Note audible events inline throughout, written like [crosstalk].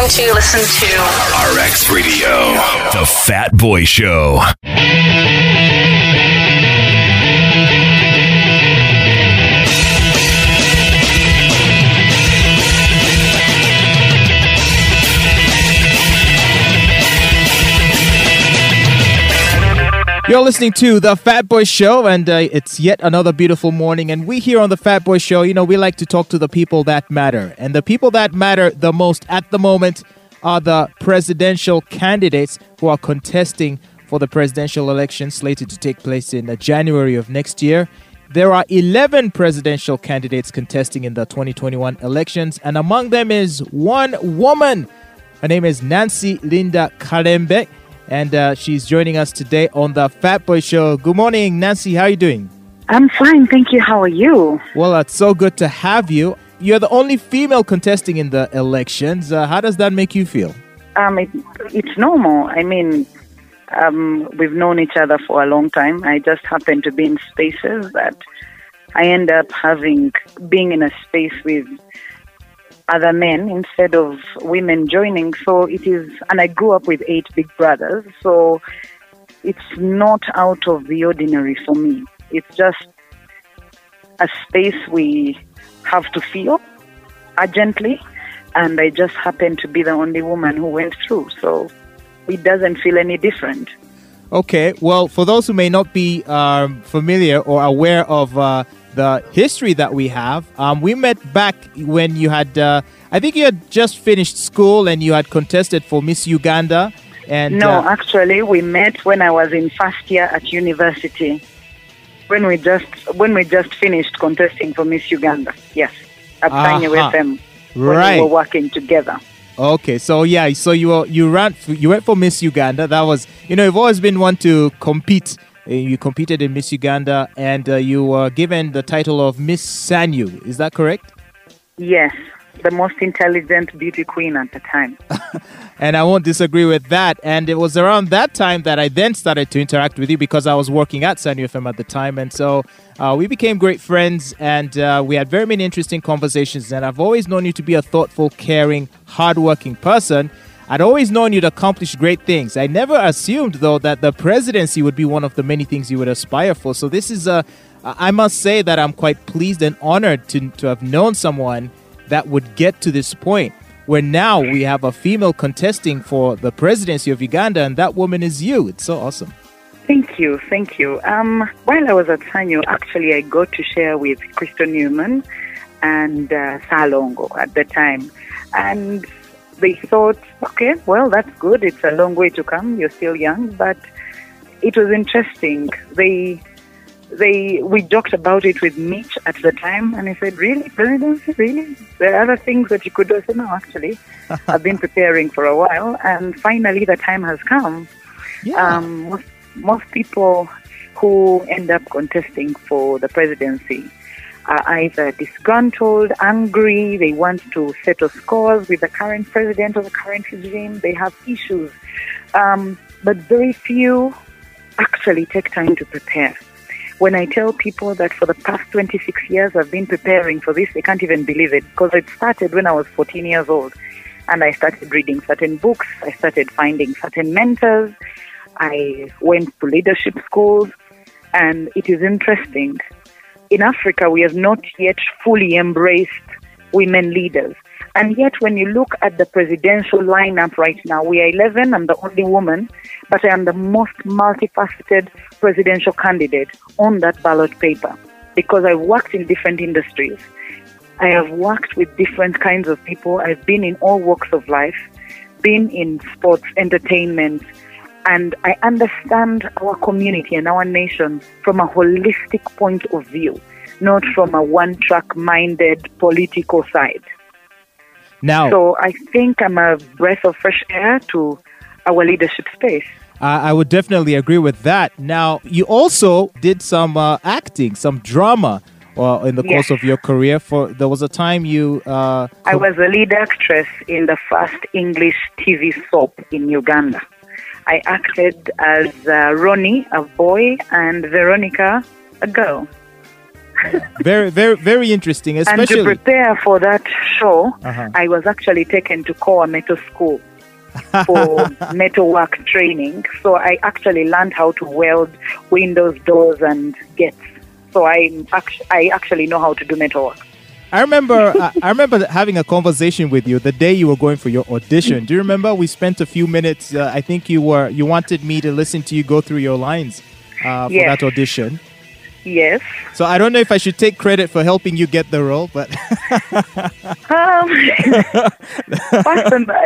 time to listen to RX Radio, The Fat Boy Show. You're listening to the Fat Boy Show, and uh, it's yet another beautiful morning. And we here on the Fat Boy Show, you know, we like to talk to the people that matter. And the people that matter the most at the moment are the presidential candidates who are contesting for the presidential election slated to take place in uh, January of next year. There are 11 presidential candidates contesting in the 2021 elections, and among them is one woman. Her name is Nancy Linda Kalembe and uh, she's joining us today on the Fat Boy Show. Good morning, Nancy. How are you doing? I'm fine, thank you. How are you? Well, it's so good to have you. You're the only female contesting in the elections. Uh, how does that make you feel? Um, it, it's normal. I mean, um, we've known each other for a long time. I just happen to be in spaces that I end up having being in a space with other men instead of women joining. So it is, and I grew up with eight big brothers. So it's not out of the ordinary for me. It's just a space we have to feel urgently. And I just happen to be the only woman who went through. So it doesn't feel any different. Okay, well, for those who may not be um, familiar or aware of uh, the history that we have. Um, we met back when you had, uh, I think you had just finished school and you had contested for Miss Uganda. And no, uh, actually, we met when I was in first year at university. When we just when we just finished contesting for Miss Uganda, yes, at uh-huh. with them. Right, we were working together. Okay, so yeah, so you were, you ran you went for Miss Uganda. That was you know you've always been one to compete you competed in Miss Uganda and uh, you were given the title of Miss Sanyu. Is that correct? Yes, the most intelligent beauty queen at the time. [laughs] and I won't disagree with that. And it was around that time that I then started to interact with you because I was working at Sanyu FM at the time. And so uh, we became great friends and uh, we had very many interesting conversations. And I've always known you to be a thoughtful, caring, hardworking person. I'd always known you'd accomplish great things. I never assumed, though, that the presidency would be one of the many things you would aspire for. So this is a, I must say that I'm quite pleased and honored to, to have known someone that would get to this point where now we have a female contesting for the presidency of Uganda, and that woman is you. It's so awesome. Thank you, thank you. Um, while I was at Sanyu, actually, I got to share with Crystal Newman and uh, Salongo at the time. And they thought, okay, well, that's good. It's a long way to come. You're still young, but it was interesting. They, they, we joked about it with Mitch at the time, and he said, "Really, presidency? Really? There are other things that you could do." I said, "No, actually, [laughs] I've been preparing for a while, and finally, the time has come." Yeah. Um, most, most people who end up contesting for the presidency are either disgruntled, angry, they want to settle scores with the current president or the current regime, they have issues. Um, but very few actually take time to prepare. When I tell people that for the past 26 years I've been preparing for this, they can't even believe it because it started when I was 14 years old. And I started reading certain books, I started finding certain mentors, I went to leadership schools, and it is interesting in Africa, we have not yet fully embraced women leaders. And yet, when you look at the presidential lineup right now, we are 11. I'm the only woman, but I am the most multifaceted presidential candidate on that ballot paper because I've worked in different industries. I have worked with different kinds of people. I've been in all walks of life, been in sports, entertainment, and I understand our community and our nation from a holistic point of view, not from a one track minded political side. Now, so I think I'm a breath of fresh air to our leadership space. I would definitely agree with that. Now, you also did some uh, acting, some drama. Uh, in the yes. course of your career, for there was a time you. Uh, I was a lead actress in the first English TV soap in Uganda. I acted as uh, Ronnie, a boy, and Veronica, a girl. [laughs] very, very, very interesting. Especially and to prepare for that show, Uh-huh. I was actually taken to Koa Metal School for [laughs] metalwork training. So I actually learned how to weld windows, doors, and gates. So I act- I actually know how to do metalwork. I remember, I, I remember having a conversation with you the day you were going for your audition. Do you remember? We spent a few minutes. Uh, I think you were you wanted me to listen to you go through your lines uh, for Yes. that audition. Yes. So I don't know if I should take credit for helping you get the role, but [laughs] Um,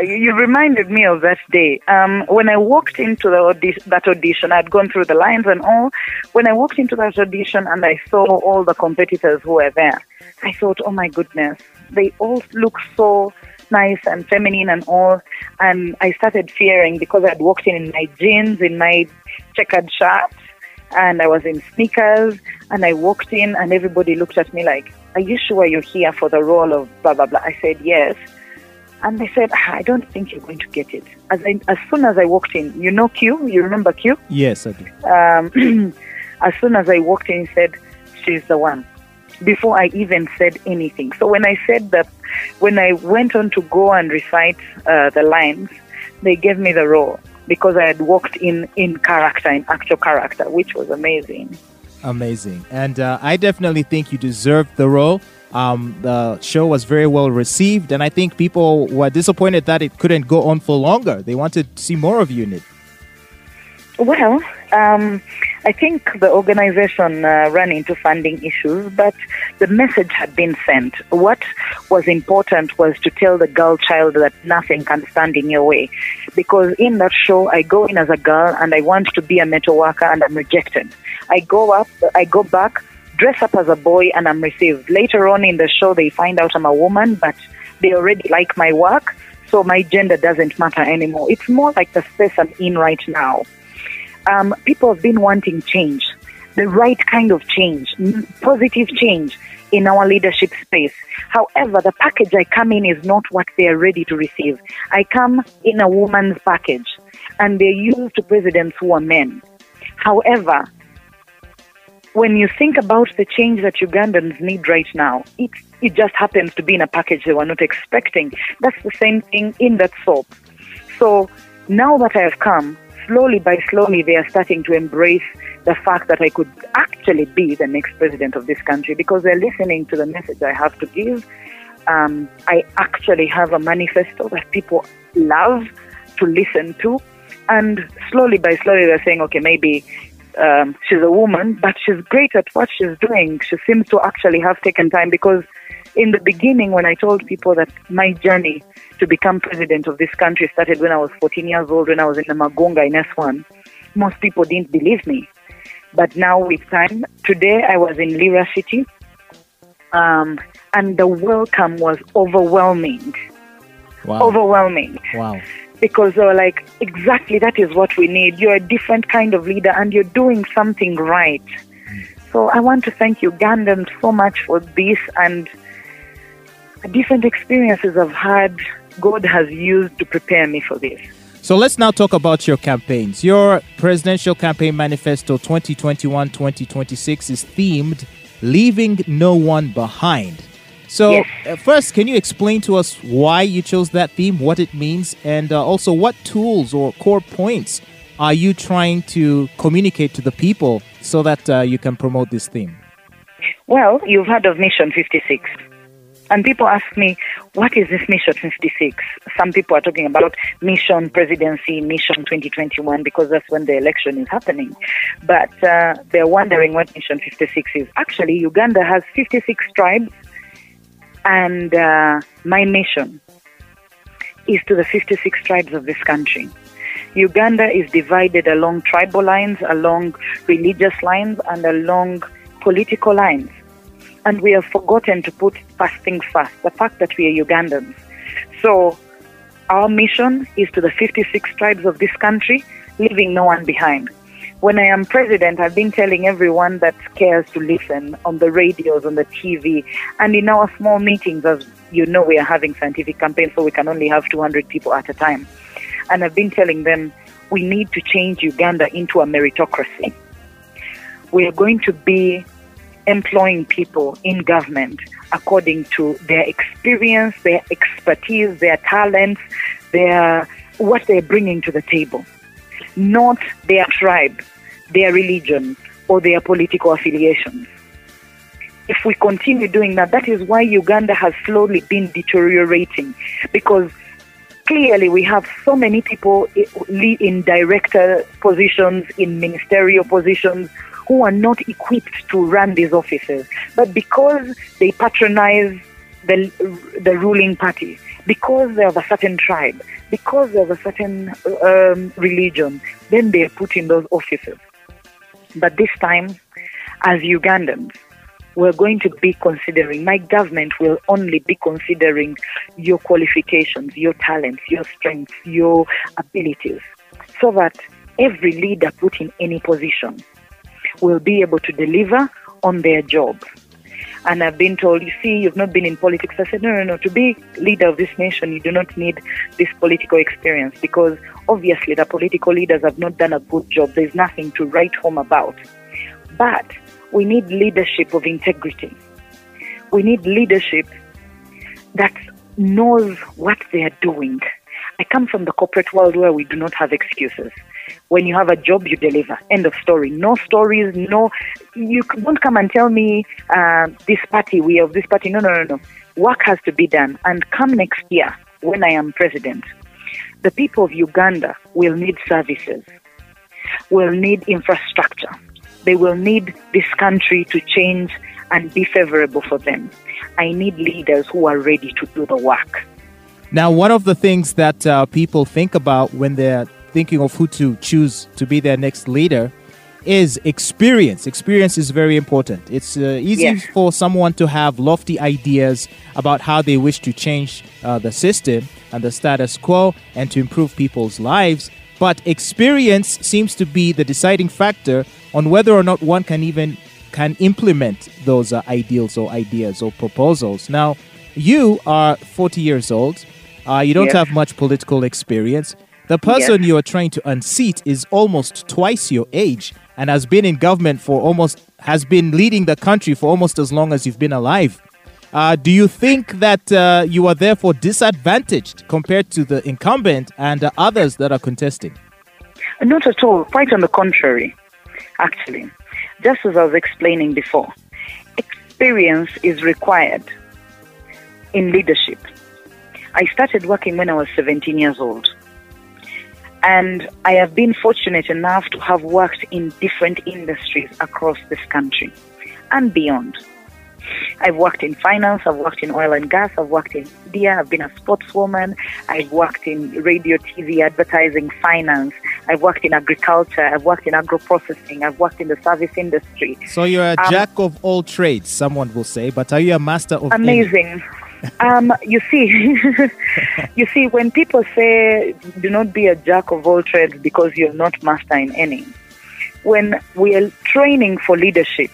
you reminded me of that day. Um, when I walked into the audi- that audition, I'd gone through the lines and all. When I walked into that audition and I saw all the competitors who were there, I thought, oh my goodness, they all look so nice and feminine and all. And I started fearing because I'd walked in in my jeans, in my checkered shirt, and I was in sneakers. And I walked in, and everybody looked at me like, Are you sure you're here for the role of blah, blah, blah? I said, Yes. And they said, "Ah, I don't think you're going to get it. As, I, as soon as I walked in, you know Q? You remember Q? yes, I do. Um, [clears throat] as soon as I walked in, he said, She's the one. Before I even said anything. So when I said that, when I went on to go and recite uh, the lines, they gave me the role because I had walked in in character, in actual character, which was amazing. Amazing. And uh, I definitely think you deserved the role. Um, the show was very well received, and I think people were disappointed that it couldn't go on for longer. They wanted to see more of you in it. Well, um, I think the organization uh, ran into funding issues, but the message had been sent. What was important was to tell the girl child that nothing can stand in your way. Because in that show, I go in as a girl and I want to be a metal worker and I'm rejected. I go up, I go back, dress up as a boy and I'm received. Later on in the show, they find out I'm a woman, but they already like my work, so my gender doesn't matter anymore. It's more like the space I'm in right now um, people have been wanting change, the right kind of change, positive change in our leadership space. However, the package I come in is not what they are ready to receive. I come in a woman's package, and they're used to presidents who are men. However, when you think about the change that Ugandans need right now, it, it just happens to be in a package they were not expecting. That's the same thing in that soap. So now that I have come, slowly by slowly, they are starting to embrace the fact that I could actually be the next president of this country because they're listening to the message I have to give. Um, I actually have a manifesto that people love to listen to. And slowly by slowly, they're saying, okay, maybe um, she's a woman, but she's great at what she's doing. She seems to actually have taken time because in the beginning, when I told people that my journey to become president of this country started when I was 14 years old, when I was in the Magunga in S1, most people didn't believe me. But now, with time, today I was in Lira City, um, and the welcome was overwhelming. Wow. Overwhelming wow. because they were like, exactly that is what we need. You're a different kind of leader and you're doing something right. So I want to thank Ugandans so much for this and different experiences I've had. God has used to prepare me for this. So let's now talk about your campaigns. Your presidential campaign manifesto 2021 2026 is themed Leaving No One Behind. So, Yes. uh, first, can you explain to us why you chose that theme, what it means, and uh, also what tools or core points are you trying to communicate to the people so that uh, you can promote this theme? Well, you've heard of Mission 56. And people ask me, what is this Mission 56? Some people are talking about Mission Presidency, Mission 2021, because that's when the election is happening. But uh, they're wondering what Mission 56 is. Actually, Uganda has 56 tribes, and uh, my mission is to the 56 tribes of this country. Uganda is divided along tribal lines, along religious lines, and along political lines and we have forgotten to put first things first, the fact that we are Ugandans. So our mission is to the 56 tribes of this country, leaving no one behind. When I am president, I've been telling everyone that cares to listen on the radios, on the TV, and in our small meetings, as you know, we are having scientific campaigns, so we can only have 200 people at a time. And I've been telling them we need to change Uganda into a meritocracy. We are going to be employing people in government according to their experience, their expertise, their talents, their what they're bringing to the table, not their tribe, their religion, or their political affiliations. If we continue doing that, that is why Uganda has slowly been deteriorating because clearly we have so many people in director positions, in ministerial positions, who are not equipped to run these offices. But because they patronize the, the ruling party, because they're of a certain tribe, because they're of a certain um, religion, then they're put in those offices. But this time, as Ugandans, we're going to be considering, my government will only be considering your qualifications, your talents, your strengths, your abilities, so that every leader put in any position will be able to deliver on their job. And I've been told, you see, you've not been in politics. I said, no, no, no. To be leader of this nation, you do not need this political experience because obviously the political leaders have not done a good job. There's nothing to write home about. But we need leadership of integrity. We need leadership that knows what they are doing. I come from the corporate world where we do not have excuses. When you have a job, you deliver. End of story. No stories. No, you don't come and tell me uh, this party we have this party. No, no, no, no. Work has to be done. And come next year, when I am president, the people of Uganda will need services, will need infrastructure. They will need this country to change and be favorable for them. I need leaders who are ready to do the work. Now, one of the things that uh, people think about when they're thinking of who to choose to be their next leader is experience. Experience is very important. It's uh, easy yes. for someone to have lofty ideas about how they wish to change uh, the system and the status quo and to improve people's lives. But experience seems to be the deciding factor on whether or not one can even can implement those uh, ideals or ideas or proposals. Now, you are 40 years old. Uh, you don't yes. have much political experience. The person yes. you are trying to unseat is almost twice your age and has been in government for almost, has been leading the country for almost as long as you've been alive. Uh, do you think that uh, you are therefore disadvantaged compared to the incumbent and uh, others that are contesting? Not at all. Quite on the contrary, actually. Just as I was explaining before, experience is required in leadership I started working when I was 17 years old. And I have been fortunate enough to have worked in different industries across this country and beyond. I've worked in finance, I've worked in oil and gas, I've worked in media, I've been a sportswoman, I've worked in radio, TV, advertising, finance, I've worked in agriculture, I've worked in agro processing, I've worked in the service industry. So you're a um, jack of all trades, someone will say, but are you a master of Amazing. Any? Um, you see, [laughs] you see, when people say do not be a jack of all trades because you're not master in any, when we are training for leadership,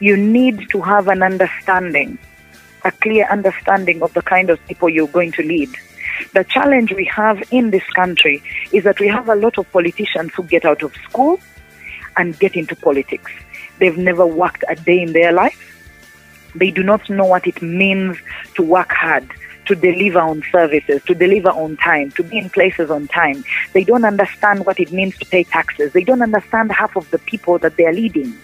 you need to have an understanding, a clear understanding of the kind of people you're going to lead. The challenge we have in this country is that we have a lot of politicians who get out of school and get into politics. They've never worked a day in their life they do not know what it means to work hard, to deliver on services, to deliver on time, to be in places on time. They don't understand what it means to pay taxes. They don't understand half of the people that they are leading.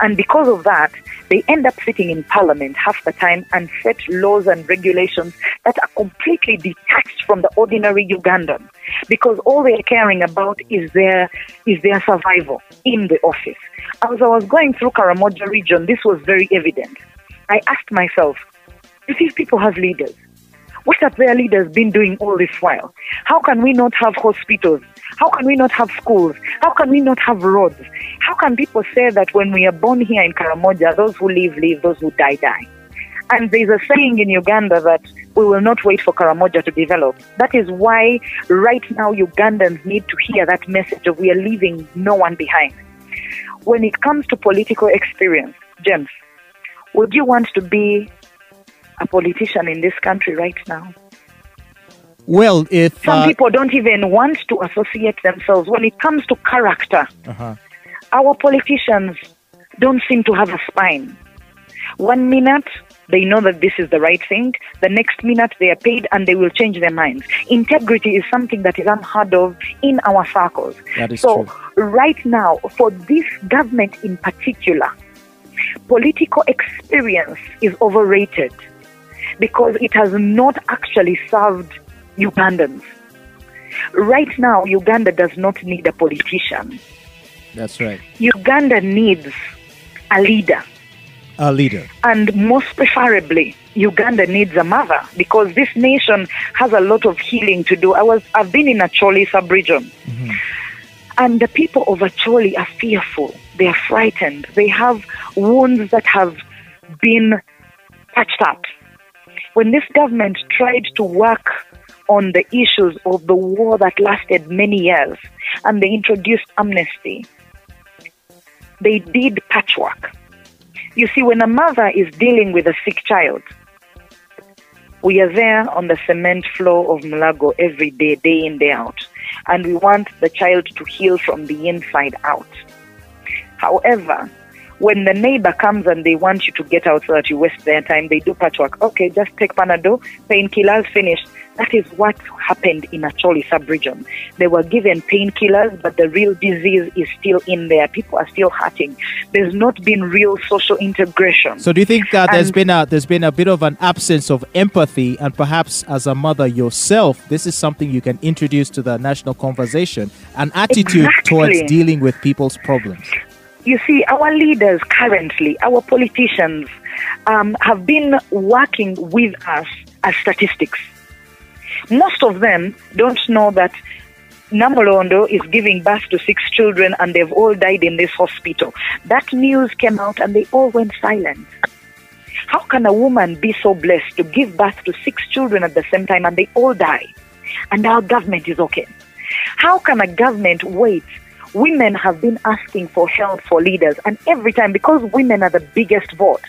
And because of that, they end up sitting in parliament half the time and set laws and regulations that are completely detached from the ordinary Ugandan. Because all they're caring about is their, is their survival in the office. As I was going through Karamoja region, this was very evident. I asked myself, if these people have leaders, what have their leaders been doing all this while? How can we not have hospitals? How can we not have schools? How can we not have roads? How can people say that when we are born here in Karamoja, those who live, live, those who die, die? And there's a saying in Uganda that we will not wait for Karamoja to develop. That is why right now Ugandans need to hear that message of we are leaving no one behind. When it comes to political experience, James, would you want to be a politician in this country right now? Well, if some uh, people don't even want to associate themselves when it comes to character, uh-huh. our politicians don't seem to have a spine. One minute, they know that this is the right thing. The next minute, they are paid and they will change their minds. Integrity is something that is unheard of in our circles. That is so, true. right now, for this government in particular, political experience is overrated because it has not actually served Ugandans. Right now, Uganda does not need a politician. That's right. Uganda needs a leader. A leader. And most preferably, Uganda needs a mother because this nation has a lot of healing to do. I was I've been in Acholi sub-region. Mm-hmm. And the people of Acholi are fearful. They are frightened. They have wounds that have been patched up. When this government tried to work on the issues of the war that lasted many years and they introduced amnesty, they did patchwork. You see, when a mother is dealing with a sick child, we are there on the cement floor of Mulago every day, day in, day out, and we want the child to heal from the inside out. However, when the neighbor comes and they want you to get out so that you waste their time, they do patchwork. Okay, just take Panadol, painkillers, finished. That is what happened in Acholi sub-region. They were given painkillers, but the real disease is still in there. People are still hurting. There's not been real social integration. So do you think uh, there's been a there's been a bit of an absence of empathy and perhaps as a mother yourself this is something you can introduce to the national conversation an attitude towards dealing with people's problems. You see, our leaders currently, our politicians, um, have been working with us as statistics. Most of them don't know that Namolondo is giving birth to six children and they've all died in this hospital. That news came out and they all went silent. How can a woman be so blessed to give birth to six children at the same time and they all die? And our government is okay. How can a government wait? Women have been asking for help for leaders, and every time, because women are the biggest vote,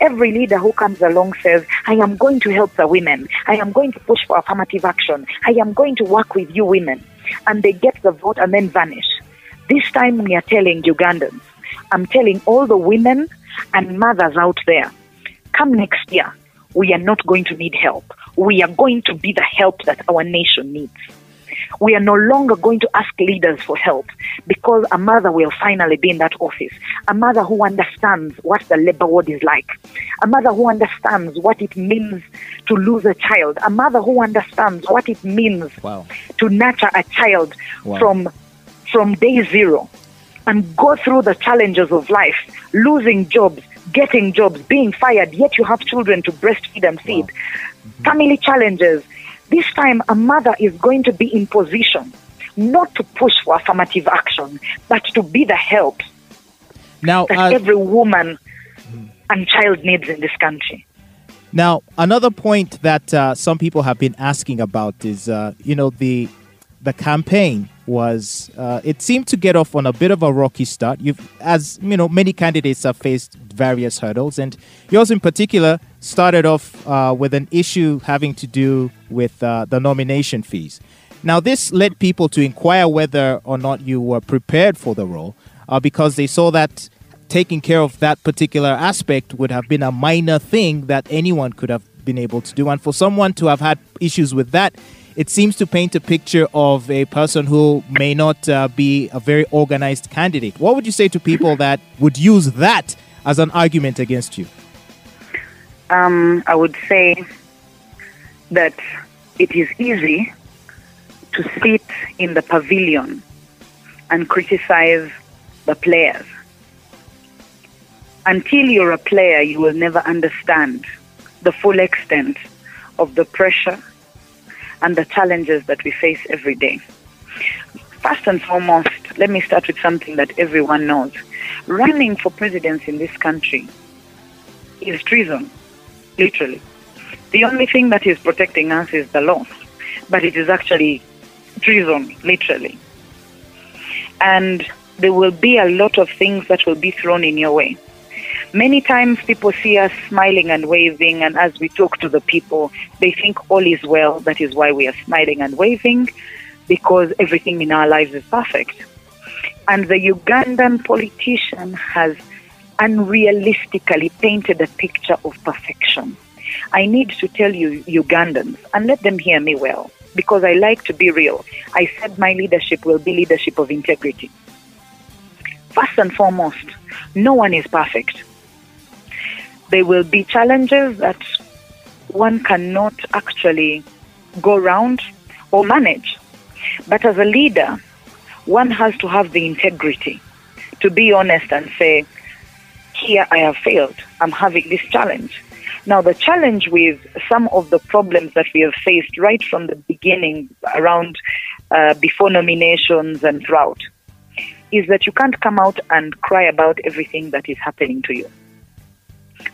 every leader who comes along says, I am going to help the women. I am going to push for affirmative action. I am going to work with you women. And they get the vote and then vanish. This time we are telling Ugandans, I'm telling all the women and mothers out there, come next year, we are not going to need help. We are going to be the help that our nation needs. We are no longer going to ask leaders for help because a mother will finally be in that office. A mother who understands what the labor ward is like. A mother who understands what it means to lose a child. A mother who understands what it means Wow. to nurture a child Wow. from from day zero and go through the challenges of life, losing jobs, getting jobs, being fired, yet you have children to breastfeed and feed. Family challenges. This time, a mother is going to be in position not to push for affirmative action, but to be the help Now that uh, every woman and child needs in this country. Now, another point that uh, some people have been asking about is, uh, you know, the the campaign was uh, it seemed to get off on a bit of a rocky start. You've, as you know, many candidates have faced various hurdles, and yours in particular started off uh, with an issue having to do with uh, the nomination fees. Now, this led people to inquire whether or not you were prepared for the role, uh, because they saw that taking care of that particular aspect would have been a minor thing that anyone could have been able to do. And for someone to have had issues with that, it seems to paint a picture of a person who may not uh, be a very organized candidate. What would you say to people that would use that as an argument against you? Um, I would say that it is easy to sit in the pavilion and criticize the players. Until you're a player, you will never understand the full extent of the pressure and the challenges that we face every day. First and foremost, let me start with something that everyone knows. Running for presidency in this country is treason, literally. The only thing that is protecting us is the law, but it is actually treason, literally. And there will be a lot of things that will be thrown in your way. Many times people see us smiling and waving, and as we talk to the people, they think all is well. That is why we are smiling and waving, because everything in our lives is perfect. And the Ugandan politician has unrealistically painted a picture of perfection. I need to tell you, Ugandans, and let them hear me well, because I like to be real. I said my leadership will be leadership of integrity. First and foremost, no one is perfect. There will be challenges that one cannot actually go around or manage. But as a leader, one has to have the integrity to be honest and say, here I have failed. I'm having this challenge. Now, the challenge with some of the problems that we have faced right from the beginning, around uh, before nominations and throughout, is that you can't come out and cry about everything that is happening to you.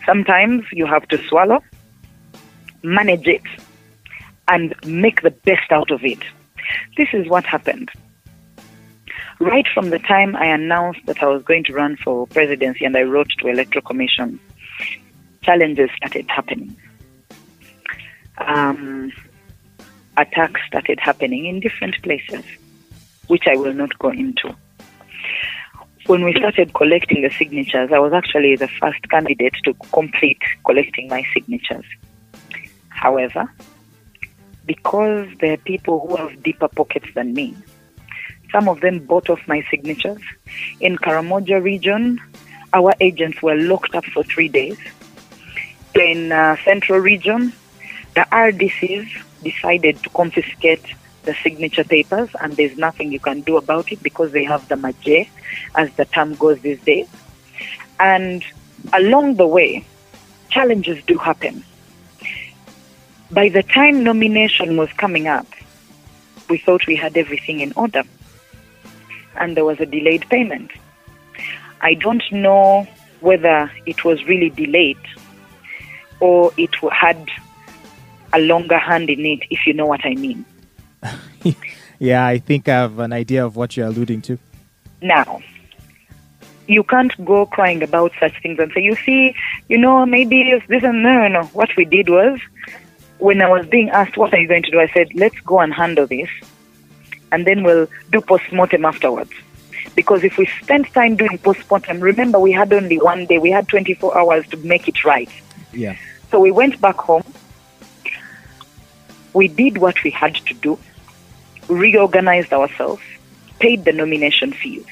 Sometimes you have to swallow, manage it, and make the best out of it. This is what happened. Right from the time I announced that I was going to run for presidency and I wrote to Electoral Commission, challenges started happening. Um, attacks started happening in different places, which I will not go into. When we started collecting the signatures, I was actually the first candidate to complete collecting my signatures. However, because there are people who have deeper pockets than me, some of them bought off my signatures. In Karamoja region, our agents were locked up for three days. In uh, Central region, the RDCs decided to confiscate the signature papers, and there's nothing you can do about it because they have the maje, as the term goes these days. And along the way, challenges do happen. By the time nomination was coming up, we thought we had everything in order, and there was a delayed payment. I don't know whether it was really delayed or it had a longer hand in it, if you know what I mean. [laughs] yeah, I think I have an idea of what you're alluding to. Now, you can't go crying about such things and say, you see, you know, maybe it's this and no, no, no. What we did was, when I was being asked, what are you going to do? I said, let's go and handle this, and then we'll do post-mortem afterwards. Because if we spend time doing post-mortem, remember we had only one day, we had 24 hours to make it right. Yeah. So we went back home. We did what we had to do, reorganized ourselves, paid the nomination fees.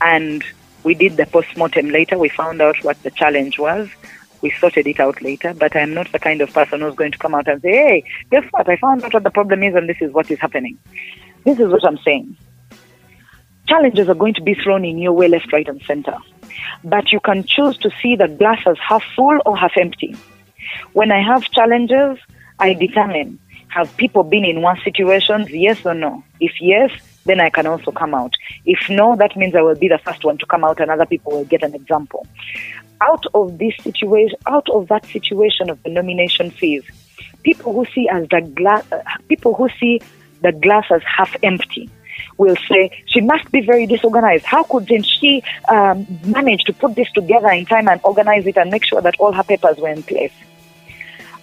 And we did the post-mortem later. We found out what the challenge was. We sorted it out later, but I'm not the kind of person who's going to come out and say, hey, guess what? I found out what the problem is and this is what is happening. This is what I'm saying. Challenges are going to be thrown in your way, left, right, and center. But you can choose to see the glass as half full or half empty. When I have challenges, I determine have people been in one situation, yes or no? If yes, then I can also come out. If no, that means I will be the first one to come out and other people will get an example. Out of this situation, out of that situation of the nomination fees, people who see as the glass, uh, people who see the glass as half empty will say she must be very disorganized. How couldn't she um, manage to put this together in time and organize it and make sure that all her papers were in place?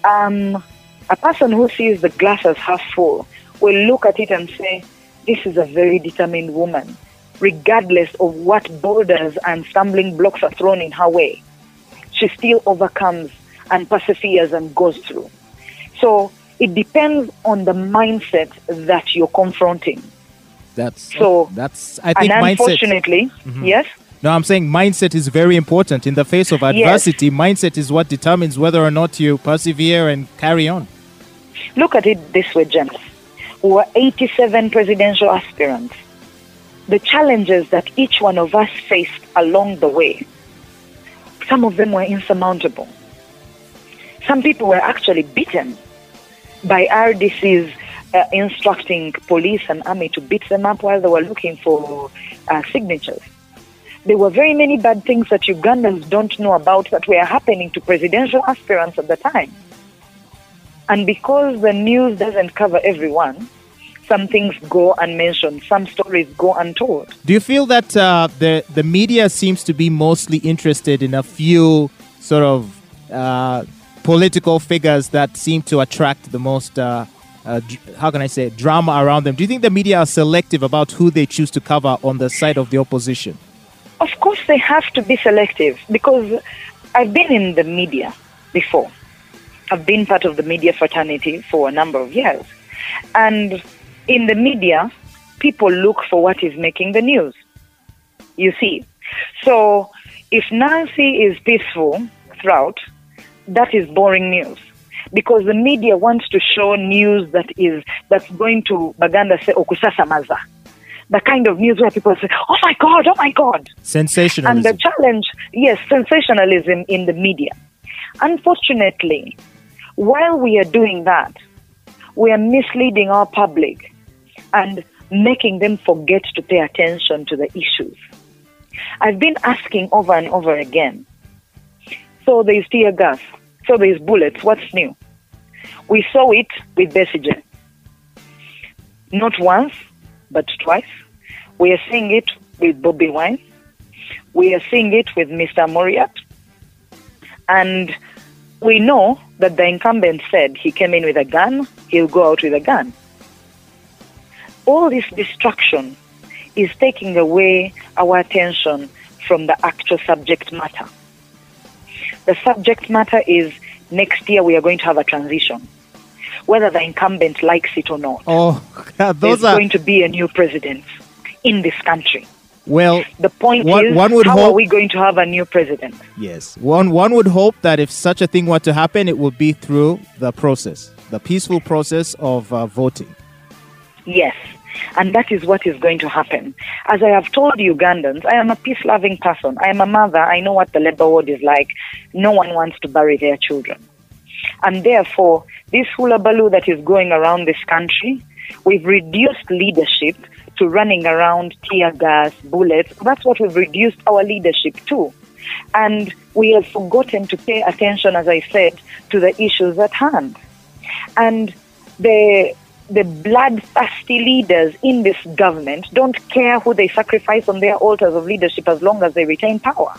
Um, a person who sees the glass as half full will look at it and say, This is a very determined woman, regardless of what boulders and stumbling blocks are thrown in her way. She still overcomes and perseveres and goes through. So it depends on the mindset that you're confronting. That's So, that's I think and mindset. unfortunately, mm-hmm. yes, No, I'm saying mindset is very important in the face of adversity. Mindset is what determines whether or not you persevere and carry on. Look at it this way, James. We were 87 presidential aspirants. The challenges that each one of us faced along the way, some of them were insurmountable. Some people were actually beaten by RDCs uh, instructing police and army to beat them up while they were looking for uh, signatures. There were very many bad things that Ugandans don't know about that were happening to presidential aspirants at the time. And because the news doesn't cover everyone, some things go unmentioned, some stories go untold. Do you feel that uh, the the media seems to be mostly interested in a few sort of uh, political figures that seem to attract the most? Uh, uh, how can I say drama around them? Do you think the media are selective about who they choose to cover on the side of the opposition? Of course they have to be selective because I've been in the media before. I've been part of the media fraternity for a number of years. And in the media, people look for what is making the news. You see. So if Nancy is peaceful throughout, that is boring news. Because the media wants to show news that is that's going to Baganda say oh, okusasamaza. The kind of news where people say, Oh my god, oh my god. Sensationalism. And the challenge, yes, sensationalism in the media. Unfortunately, while we are doing that, we are misleading our public and making them forget to pay attention to the issues. I've been asking over and over again. So there's tear gas. So there's bullets. What's new? We saw it with Besigye. Not once, but twice. We are seeing it with Bobi Wine. We are seeing it with Mr. Amuriat. And we know that the incumbent said he came in with a gun, he'll go out with a gun. All this distraction is taking away our attention from the actual subject matter. The subject matter is next year we are going to have a transition. Whether the incumbent likes it or not, oh, God, those there's are going to be a new president in this country. well. The point One- is, one would how are we going to have a new president? Yes. One one would hope that if such a thing were to happen, it would be through the process, the peaceful process of uh, voting. Yes. And that is what is going to happen. As I have told Ugandans, I am a peace loving person. I am a mother. I know what the labor ward is like. No one wants to bury their children. And therefore, this hula baloo that is going around this country, we've reduced leadership to running around tear gas, bullets. That's what we've reduced our leadership to. And we have forgotten to pay attention, as I said, to the issues at hand. And the the bloodthirsty leaders in this government don't care who they sacrifice on their altars of leadership as long as they retain power.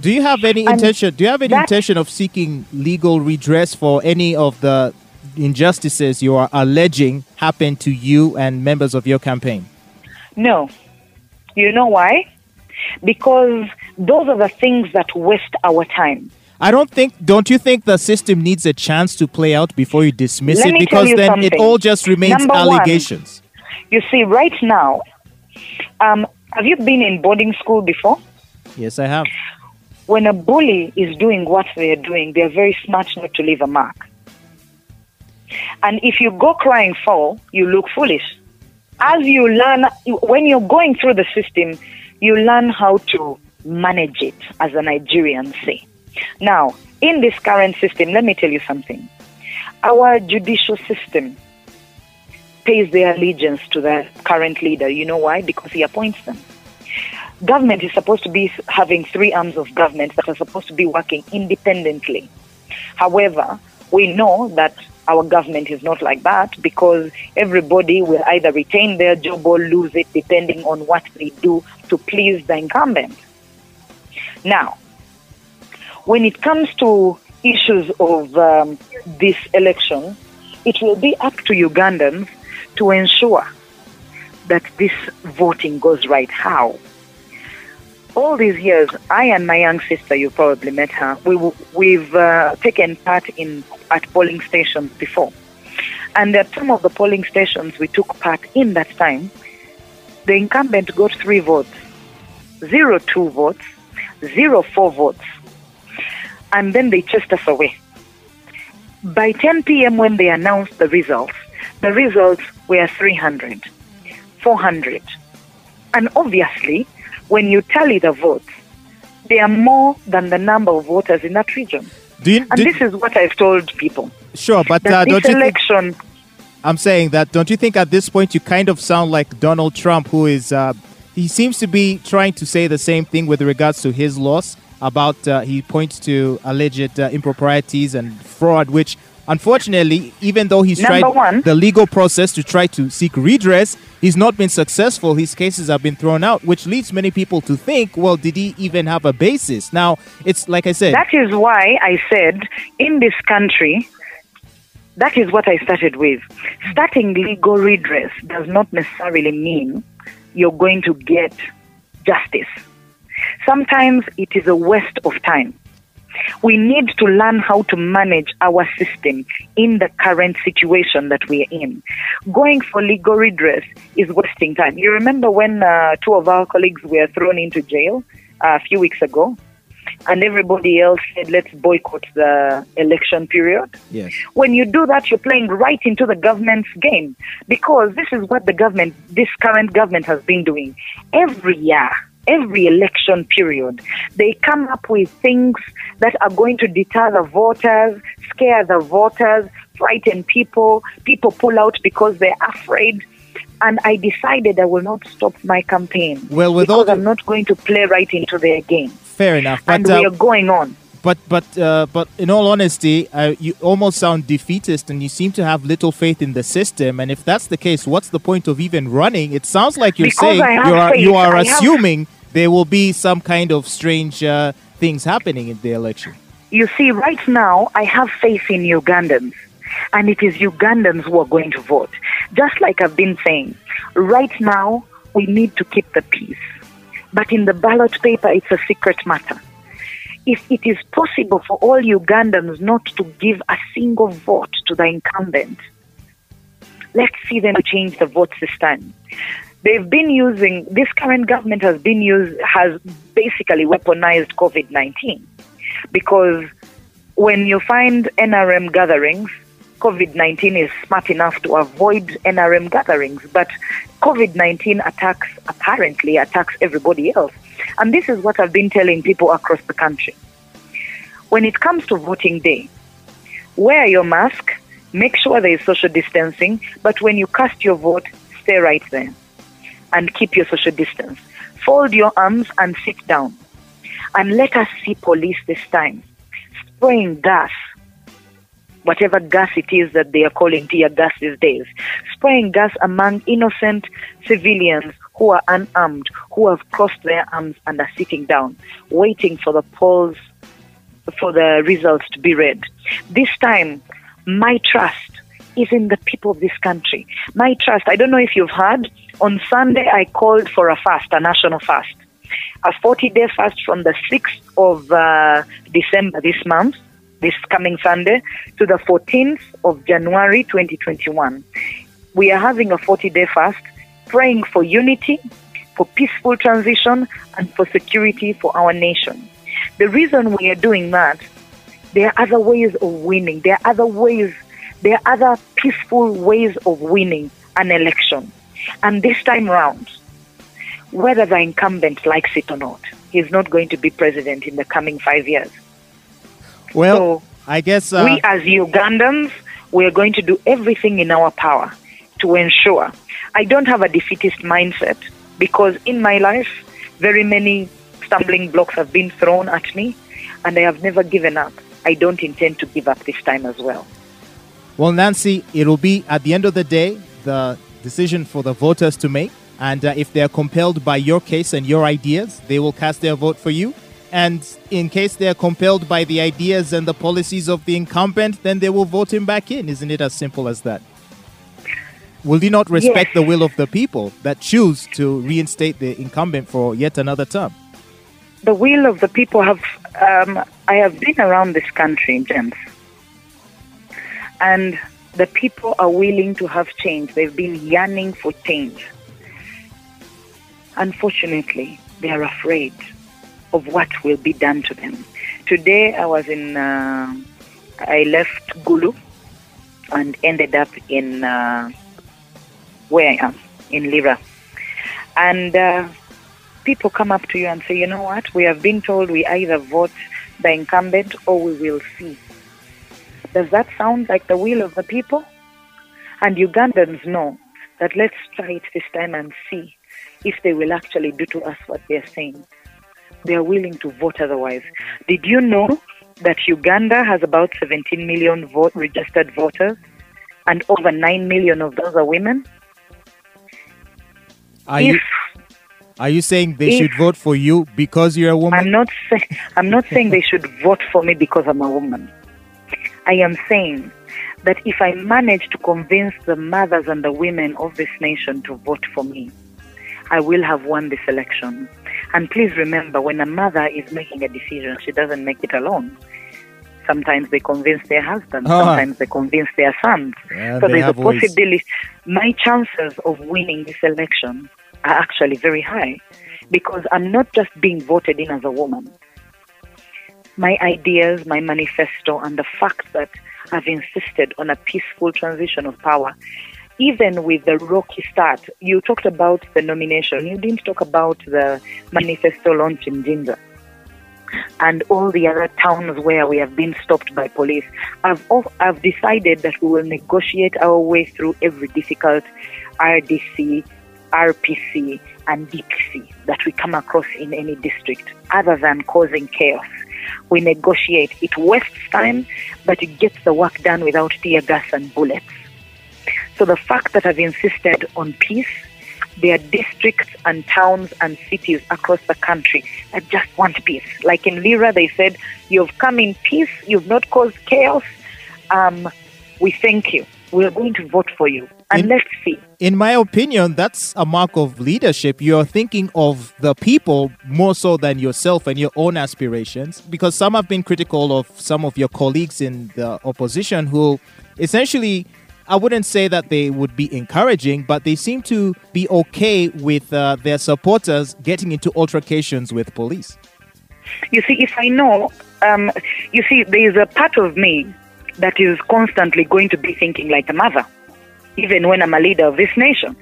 Do you have any And intention? Do you have any that- intention of seeking legal redress for any of the injustices you are alleging happened to you and members of your campaign? No. You know why? Because those are the things that waste our time. I don't think. Don't you think the system needs a chance to play out before you dismiss Let it? Because then it all just remains Number one, allegations. You see, right now, um, have you been in boarding school before? Yes, I have. When a bully is doing what they're doing, they're very smart not to leave a mark. And if you go crying foul, you look foolish. As you learn, when you're going through the system, you learn how to manage it, as a Nigerian say. Now, in this current system, let me tell you something. Our judicial system pays their allegiance to the current leader. You know why? Because he appoints them government is supposed to be having three arms of government that are supposed to be working independently. However, we know that our government is not like that because everybody will either retain their job or lose it depending on what they do to please the incumbent. Now, when it comes to issues of um, this election, it will be up to Ugandans to ensure that this voting goes right. How? all these years, I and my young sister, you probably met her, we, we've uh, taken part in at polling stations before. And at some of the polling stations we took part in that time, the incumbent got three votes, zero two votes, zero four votes. And then they chased us away. By 10 p.m., when they announced the results, the results were 300, 400. And obviously, when you tally the votes, they are more than the number of voters in that region. Do you, And this is what I've told people. sure, but uh, don't this you think, I'm saying that don't you think at this point you kind of sound like Donald Trump, who is uh, he seems to be trying to say the same thing with regards to his loss about uh, he points to alleged uh, improprieties and fraud, which unfortunately, even though he's Number tried one- the legal process to try to seek redress, he's not been successful. His cases have been thrown out, which leads many people to think, well, did he even have a basis? Now, it's like I said, that is why I said in this country, that is what I started with. Starting legal redress does not necessarily mean you're going to get justice. Sometimes it is a waste of time. We need to learn how to manage our system in the current situation that we are in. Going for legal redress is wasting time. You remember when uh, two of our colleagues were thrown into jail uh, a few weeks ago? And everybody else said, let's boycott the election period. Yes. When you do that, you're playing right into the government's game because this is what the government, this current government has been doing every year every election period. They come up with things that are going to deter the voters, scare the voters, frighten people. People pull out because they're afraid. And I decided I will not stop my campaign. Well, with because all the- I'm not going to play right into their game. Fair enough. and we uh, are going on. But but uh, but in all honesty, uh, you almost sound defeatist, and you seem to have little faith in the system. And if that's the case, what's the point of even running? It sounds like you're Because saying you are you are I have- assuming there will be some kind of strange uh, things happening in the election. You see, right now, I have faith in Ugandans. And it is Ugandans who are going to vote. Just like I've been saying, right now, we need to keep the peace. But in the ballot paper, it's a secret matter. If it is possible for all Ugandans not to give a single vote to the incumbent, let's see them change the votes this time. They've been using, this current government has been used, has basically weaponized COVID 19 because when you find NRM gatherings, COVID 19 is smart enough to avoid NRM gatherings, but COVID 19 attacks, apparently, attacks everybody else. And this is what I've been telling people across the country. When it comes to voting day, wear your mask, make sure there is social distancing, but when you cast your vote, stay right there and keep your social distance. Fold your arms and sit down. And let us see police this time spraying gas, whatever gas it is that they are calling tear gas these days, spraying gas among innocent civilians who are unarmed, who have crossed their arms and are sitting down, waiting for the polls, for the results to be read. This time, my trust is in the people of this country. My trust, I don't know if you've heard, on Sunday I called for a fast, a national fast, a 40 day fast from the 6th of uh, December this month, this coming Sunday, to the 14th of January 2021. We are having a 40 day fast, praying for unity, for peaceful transition, and for security for our nation. The reason we are doing that, there are other ways of winning. There are other ways, there are other peaceful ways of winning an election. And this time round, whether the incumbent likes it or not, he's not going to be president in the coming five years. Well, So, I guess uh, we as Ugandans, we are going to do everything in our power to ensure. I don't have a defeatist mindset because in my life, very many stumbling blocks have been thrown at me, and I have never given up. I don't intend to give up this time as well. Well, Nancy, it'll be at the end of the day the decision for the voters to make. And uh, if they are compelled by your case and your ideas, they will cast their vote for you. And in case they are compelled by the ideas and the policies of the incumbent, then they will vote him back in. Isn't it as simple as that? Will you not respect Yes. the will of the people that choose to reinstate the incumbent for yet another term? The will of the people have. Um, I have been around this country, James, and the people are willing to have change. They've been yearning for change. Unfortunately, they are afraid of what will be done to them. Today, I was in. Uh, I left Gulu and ended up in uh, where I am in Lira, and. Uh, people come up to you and say, you know what, we have been told we either vote the incumbent or we will see. Does that sound like the will of the people? And Ugandans know that let's try it this time and see if they will actually do to us what they're saying. They are willing to vote otherwise. Did you know that Uganda has about 17 million vote registered voters and over 9 million of those are women? Are if you are you saying they if- should vote for you because you're a woman? I'm not saying I'm not saying they should vote for me because I'm a woman. I am saying that if I manage to convince the mothers and the women of this nation to vote for me, I will have won this election. And please remember, when a mother is making a decision, she doesn't make it alone. Sometimes they convince their husbands, Ah. sometimes they convince their sons. Yeah, so there's a possibility. My chances of winning this election are actually very high because I'm not just being voted in as a woman. My ideas, my manifesto, and the fact that I've insisted on a peaceful transition of power, even with the rocky start. You talked about the nomination, you didn't talk about the manifesto launch in Jinja and all the other towns where we have been stopped by police. I've, I've decided that we will negotiate our way through every difficult RDC, RPC, and DPC that we come across in any district, other than causing chaos. We negotiate. It wastes time, but it gets the work done without tear gas and bullets. So the fact that I've insisted on peace, there are districts and towns and cities across the country that just want peace. Like in Lira, they said, You've come in peace, you've not caused chaos. Um, we thank you. We're going to vote for you. And In- let's see. In my opinion, that's a mark of leadership. You're thinking of the people more so than yourself and your own aspirations. Because some have been critical of some of your colleagues in the opposition who essentially, I wouldn't say that they would be encouraging, but they seem to be okay with uh, their supporters getting into altercations with police. You see, if I know, um, you see, there is a part of me that is constantly going to be thinking like a mother, even when I'm a leader of this nation.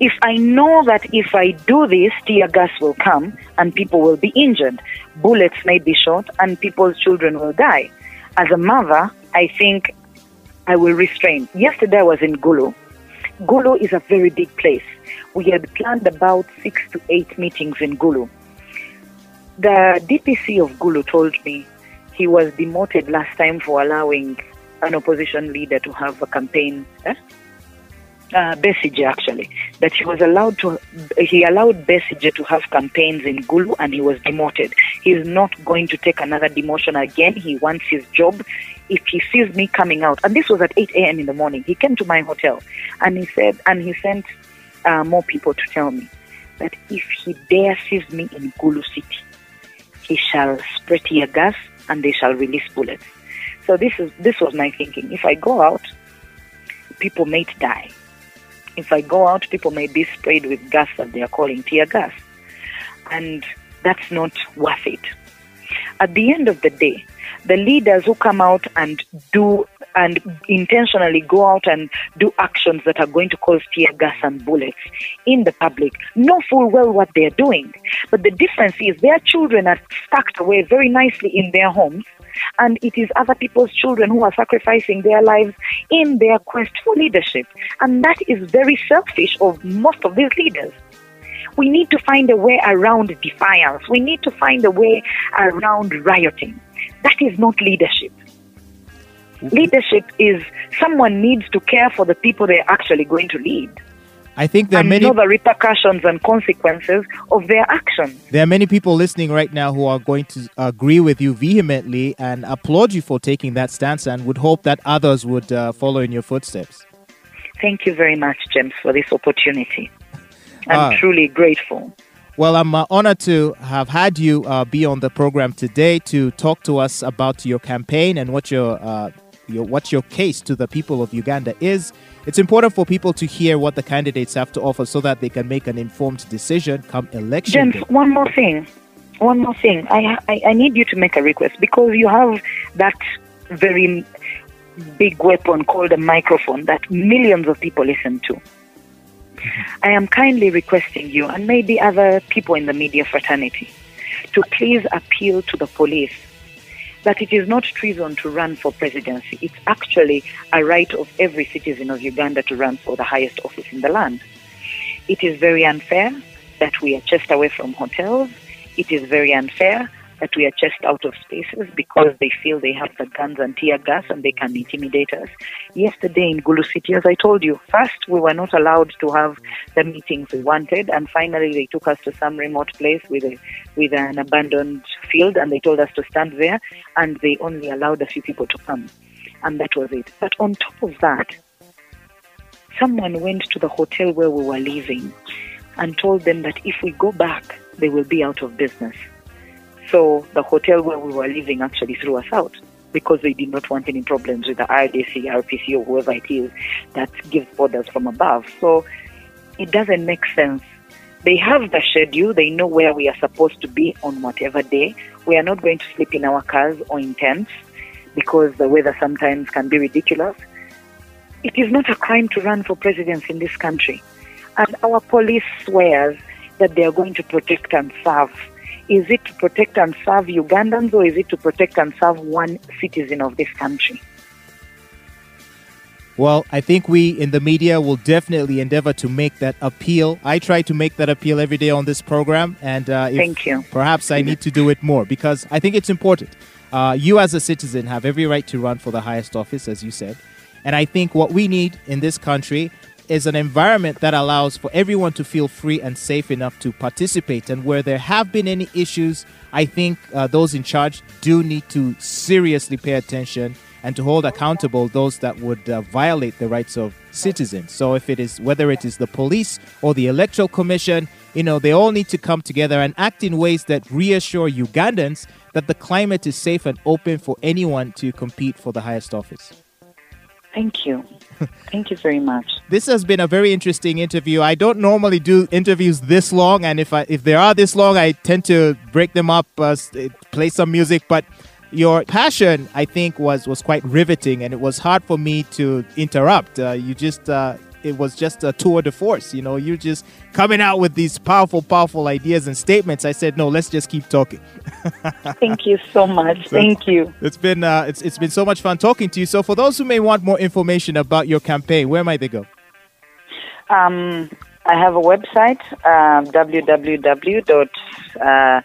If I know that if I do this, tear gas will come and people will be injured, bullets may be shot, and people's children will die. As a mother, I think I will restrain. Yesterday I was in Gulu. Gulu is a very big place. We had planned about six to eight meetings in Gulu. The DPC of Gulu told me he was demoted last time for allowing an opposition leader to have a campaign. Eh? Uh, Besigye actually, that he was allowed to, he allowed Besigye to have campaigns in Gulu and he was demoted. He's not going to take another demotion again. He wants his job. If he sees me coming out, and this was at 8 a.m. in the morning, he came to my hotel and he said, and he sent uh, more people to tell me that if he dare sees me in Gulu City, he shall spray tear gas and they shall release bullets. So this is this was my thinking. If I go out, people may die. If I go out, people may be sprayed with gas that they are calling tear gas. And that's not worth it. At the end of the day, the leaders who come out and do and intentionally go out and do actions that are going to cause tear gas and bullets in the public know full well what they're doing. But the difference is their children are stacked away very nicely in their homes, and it is other people's children who are sacrificing their lives in their quest for leadership. And that is very selfish of most of these leaders. We need to find a way around defiance. We need to find a way around rioting. That is not leadership. Leadership is someone needs to care for the people they're actually going to lead I think there are and many know the repercussions and consequences of their actions. there are many people listening right now who are going to agree with you vehemently and applaud you for taking that stance and would hope that others would uh, follow in your footsteps. Thank you very much, James, for this opportunity. I'm Ah. truly grateful. Well, I'm uh, honored to have had you uh, be on the program today to talk to us about your campaign and what your, uh, your what your case to the people of Uganda is. It's important for people to hear what the candidates have to offer so that they can make an informed decision come election James, day. one more thing. One more thing. I, I, I need you to make a request because you have that very big weapon called a microphone that millions of people listen to. I am kindly requesting you and maybe other people in the media fraternity to please appeal to the police that it is not treason to run for presidency. It's actually a right of every citizen of Uganda to run for the highest office in the land. It is very unfair that we are chased away from hotels. It is very unfair that we are chased out of spaces because they feel they have the guns and tear gas and they can intimidate us. Yesterday in Gulu City, as I told you, first we were not allowed to have the meetings we wanted, and finally they took us to some remote place with a with an abandoned field, and they told us to stand there, and they only allowed a few people to come, and that was it. But on top of that, someone went to the hotel where we were living and told them that if we go back they will be out of business. So the hotel where we were living actually threw us out because they did not want any problems with the RDC, RPC, or whoever it is that gives orders from above. So it doesn't make sense. They have the schedule, they know where we are supposed to be on whatever day. We are not going to sleep in our cars or in tents because the weather sometimes can be ridiculous. It is not a crime to run for president in this country. And our police swears that they are going to protect and serve. Is it to protect and serve Ugandans or is it to protect and serve one citizen of this country? Well, I think we in the media will definitely endeavor to make that appeal. I try to make that appeal every day on this program, and uh, Thank you. Perhaps I need to do it more because I think it's important. Uh, you, as a citizen, have every right to run for the highest office, as you said. And I think what we need in this country is an environment that allows for everyone to feel free and safe enough to participate. And where there have been any issues, I think uh, those in charge do need to seriously pay attention and to hold accountable those that would uh, violate the rights of citizens. So if it is whether it is the police or the electoral commission, you know, they all need to come together and act in ways that reassure Ugandans that the climate is safe and open for anyone to compete for the highest office. Thank you. Thank you very much. This has been a very interesting interview. I don't normally do interviews this long, and if I, if they are this long, I tend to break them up, uh, play some music. But your passion, I think, was was quite riveting, and it was hard for me to interrupt. Uh, you just uh, it was just a tour de force. You know, you're just coming out with these powerful, powerful ideas and statements. I said, no, let's just keep talking. [laughs] Thank you so much. So Thank you. It's been uh, it's it's been so much fun talking to you. So for those who may want more information about your campaign, where might they go? Um, I have a website, www. Uh,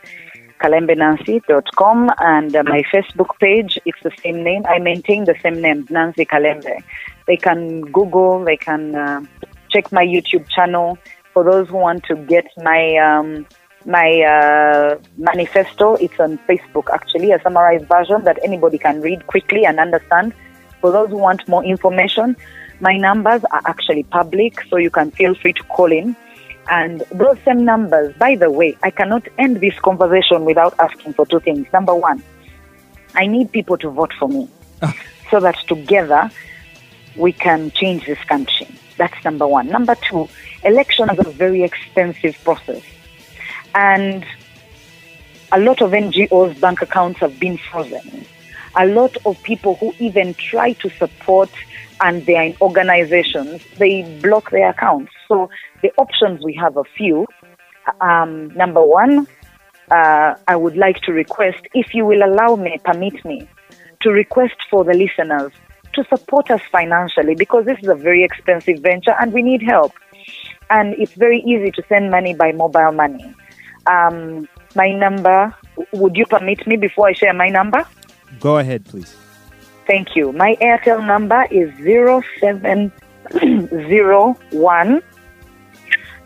kalembenancy.com and uh, my Facebook page, it's the same name. I maintain the same name, Nancy Kalembe. They can Google, they can uh, check my YouTube channel. For those who want to get my um, my uh, manifesto, it's on Facebook actually, a summarized version that anybody can read quickly and understand. For those who want more information, my numbers are actually public, so you can feel free to call in and those same numbers, by the way, I cannot end this conversation without asking for two things. Number one, I need people to vote for me ah. so that together we can change this country. That's number one. Number two, election is a very expensive process. And a lot of NGOs' bank accounts have been frozen. A lot of people who even try to support and they are in organizations, they block their accounts. So the options we have a few. Um, number one, uh, I would like to request, if you will allow me, permit me, to request for the listeners to support us financially because this is a very expensive venture and we need help. And it's very easy to send money by mobile money. Um, my number, would you permit me before I share my number? Go ahead, please. Thank you. My Airtel number is 0701 [clears throat]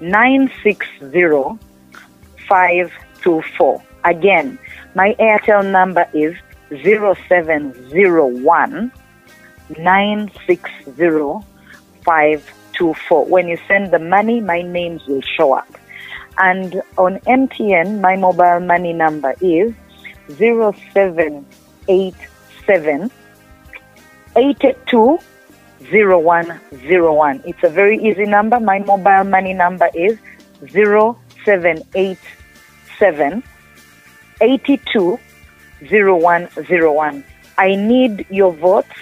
960524. Again, my Airtel number is 0701 960524. When you send the money, my names will show up. And on MTN, my mobile money number is 0787 82 0101. It's a very easy number. My mobile money number is 0787 82 0101. I need your votes,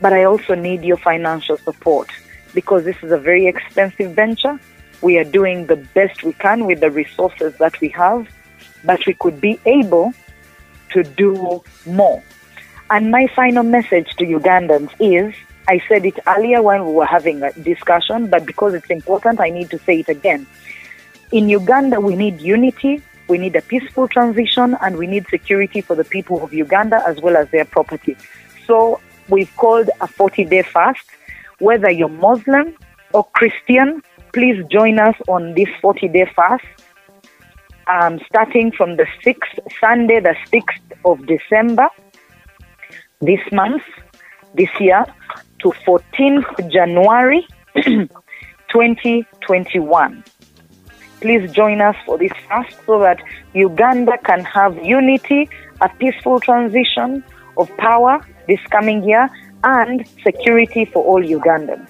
but I also need your financial support because this is a very expensive venture. We are doing the best we can with the resources that we have, but we could be able to do more. And my final message to Ugandans is I said it earlier when we were having a discussion, but because it's important, I need to say it again. In Uganda, we need unity, we need a peaceful transition, and we need security for the people of Uganda as well as their property. So we've called a 40 day fast. Whether you're Muslim or Christian, please join us on this 40 day fast. Um, starting from the 6th, Sunday, the 6th of December, this month, this year, to 14th January [clears throat] 2021. please join us for this fast so that Uganda can have unity, a peaceful transition of power this coming year, and security for all Ugandans.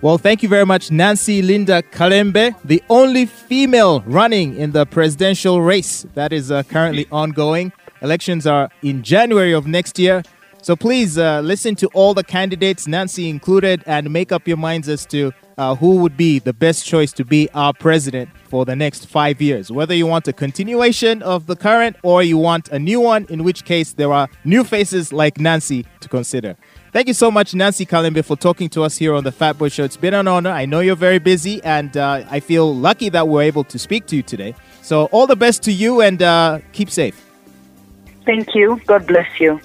Well, thank you very much, Nancy Linda Kalembe, the only female running in the presidential race that is uh, currently ongoing. Elections are in January of next year. So please uh, listen to all the candidates, Nancy included, and make up your minds as to uh, who would be the best choice to be our president for the next five years. Whether you want a continuation of the current or you want a new one, in which case there are new faces like Nancy to consider. Thank you so much, Nancy Kalembe, for talking to us here on the Fat Boy Show. It's been an honor. I know you're very busy, and uh, I feel lucky that we're able to speak to you today. So, all the best to you and uh, keep safe. Thank you. God bless you.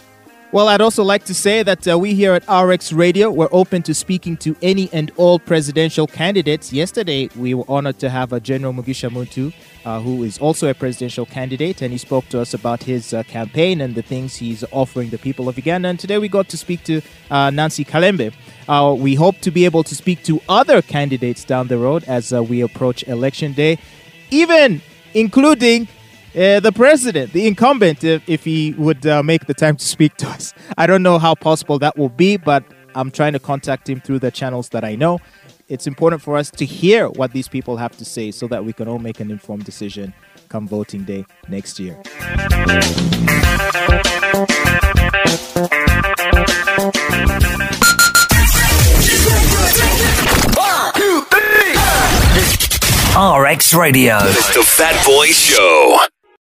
Well, I'd also like to say that uh, we here at RX Radio, we're open to speaking to any and all presidential candidates. Yesterday, we were honored to have uh, General Mugisha Muntu, uh, who is also a presidential candidate, and he spoke to us about his uh, campaign and the things he's offering the people of Uganda. And today we got to speak to uh, Nancy Kalembe. Uh, we hope to be able to speak to other candidates down the road as we approach election day, even including uh, the president, the incumbent, if, if he would uh, make the time to speak to us. I don't know how possible that will be, but I'm trying to contact him through the channels that I know. It's important for us to hear what these people have to say so that we can all make an informed decision come voting day next year. RX Radio. The Fat Boy Show.